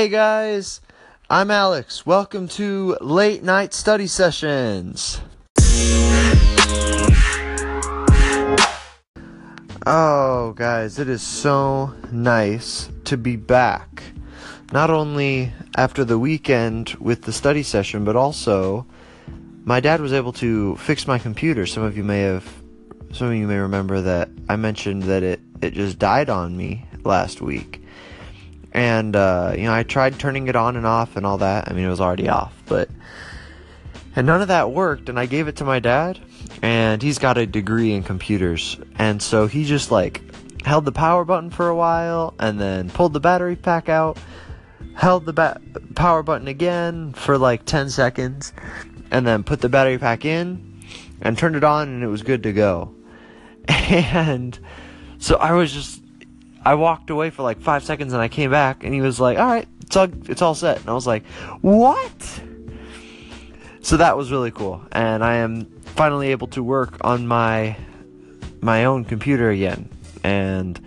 Hey guys, I'm Alex. Welcome to Late Night Study Sessions. Oh, guys, it is so nice to be back. Not only after the weekend with the study session, but also my dad was able to fix my computer. Some of you may have some of you may remember that I mentioned that it it just died on me last week. And uh, you know, I tried turning it on and off and all that. I mean, it was already off, but and none of that worked and I gave it to my dad and he's got a degree in computers. And so he just like held the power button for a while and then pulled the battery pack out, held the ba- power button again for like 10 seconds and then put the battery pack in and turned it on and it was good to go. And so I was just I walked away for like 5 seconds and I came back and he was like, "All right, it's all it's all set." And I was like, "What?" So that was really cool and I am finally able to work on my my own computer again and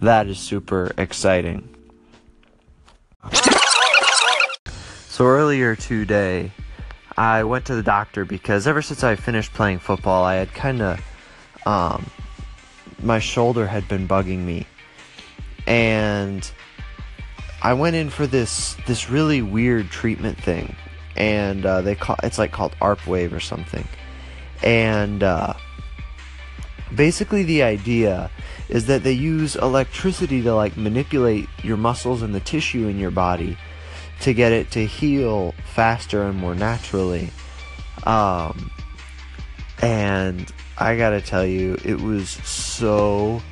that is super exciting. So earlier today, I went to the doctor because ever since I finished playing football, I had kind of um, my shoulder had been bugging me, and I went in for this this really weird treatment thing, and uh, they call it's like called ARP wave or something, and uh, basically the idea is that they use electricity to like manipulate your muscles and the tissue in your body to get it to heal faster and more naturally. Um, and I gotta tell you, it was so,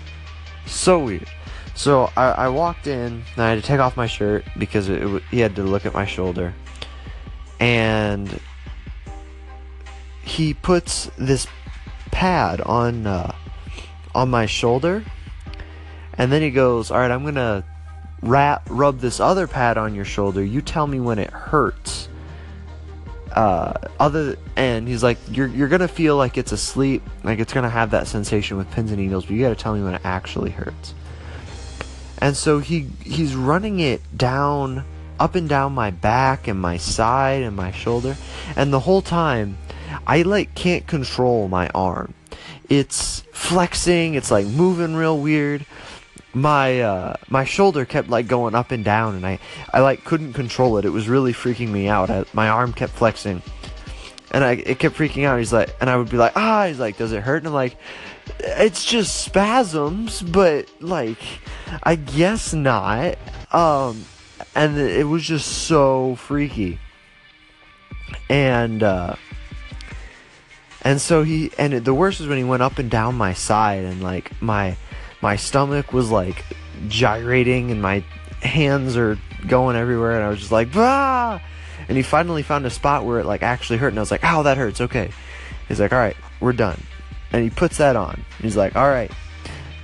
so weird. So I, I walked in, and I had to take off my shirt because it, it, he had to look at my shoulder. And he puts this pad on uh, on my shoulder, and then he goes, "All right, I'm gonna wrap rub this other pad on your shoulder. You tell me when it hurts." Uh, other and he's like, "You're you're gonna feel like it's asleep, like it's gonna have that sensation with pins and needles, but you gotta tell me when it actually hurts." And so he he's running it down up and down my back and my side and my shoulder, and the whole time I like can't control my arm. It's flexing, it's like moving real weird. My uh, my shoulder kept like going up and down, and I I like couldn't control it. It was really freaking me out. I, my arm kept flexing, and I it kept freaking out. He's like, and I would be like, ah. He's like, does it hurt? And I'm like, it's just spasms, but like, I guess not. Um, and it was just so freaky. And uh, and so he and the worst was when he went up and down my side and like my my stomach was like gyrating and my hands are going everywhere and I was just like ah and he finally found a spot where it like actually hurt. And I was like ow that hurts. Okay. He's like all right we're done. And he puts that on. He's like all right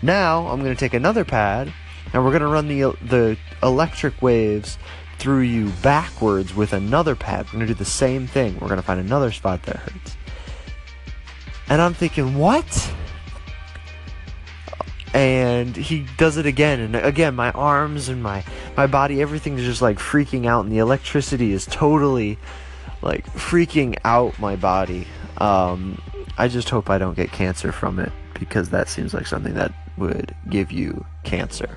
now I'm gonna take another pad and we're gonna run the the electric waves through you backwards with another pad. We're gonna do the same thing. We're gonna find another spot that hurts. And I'm thinking, what? And he does it again, and again, my arms and my my body, everything's just like freaking out, and the electricity is totally like freaking out my body. Um, I just hope I don't get cancer from it because that seems like something that would give you cancer.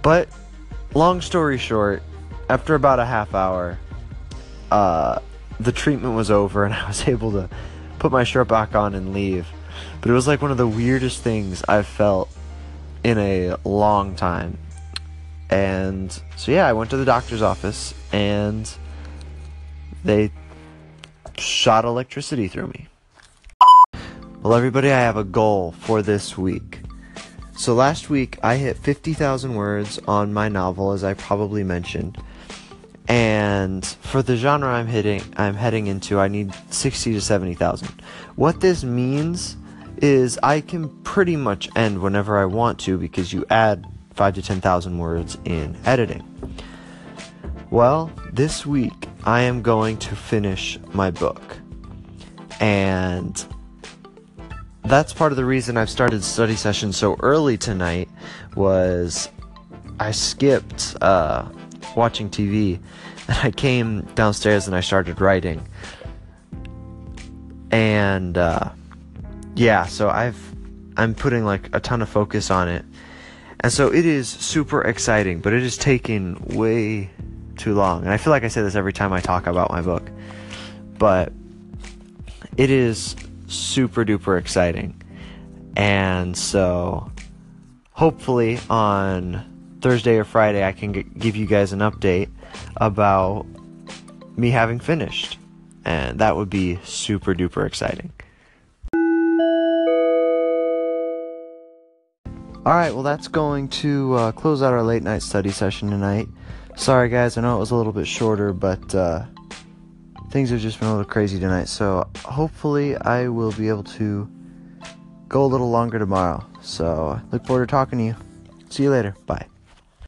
But long story short, after about a half hour, uh, the treatment was over, and I was able to put my shirt back on and leave. But it was like one of the weirdest things I've felt in a long time. And so yeah, I went to the doctor's office and they shot electricity through me. Well, everybody, I have a goal for this week. So last week I hit 50,000 words on my novel, as I probably mentioned. And for the genre I'm hitting, I'm heading into, I need 60 to 70,000. What this means is I can pretty much end whenever I want to because you add 5 to 10,000 words in editing. Well, this week I am going to finish my book. And that's part of the reason I've started study sessions so early tonight was I skipped uh, watching TV, and I came downstairs and I started writing. And uh, yeah, so I've I'm putting like a ton of focus on it, and so it is super exciting. But it is taking way too long, and I feel like I say this every time I talk about my book, but it is super duper exciting, and so hopefully on Thursday or Friday, I can g- give you guys an update about me having finished. And that would be super duper exciting. Alright, well, that's going to uh, close out our late night study session tonight. Sorry, guys, I know it was a little bit shorter, but uh, things have just been a little crazy tonight. So hopefully, I will be able to go a little longer tomorrow. So look forward to talking to you. See you later. Bye.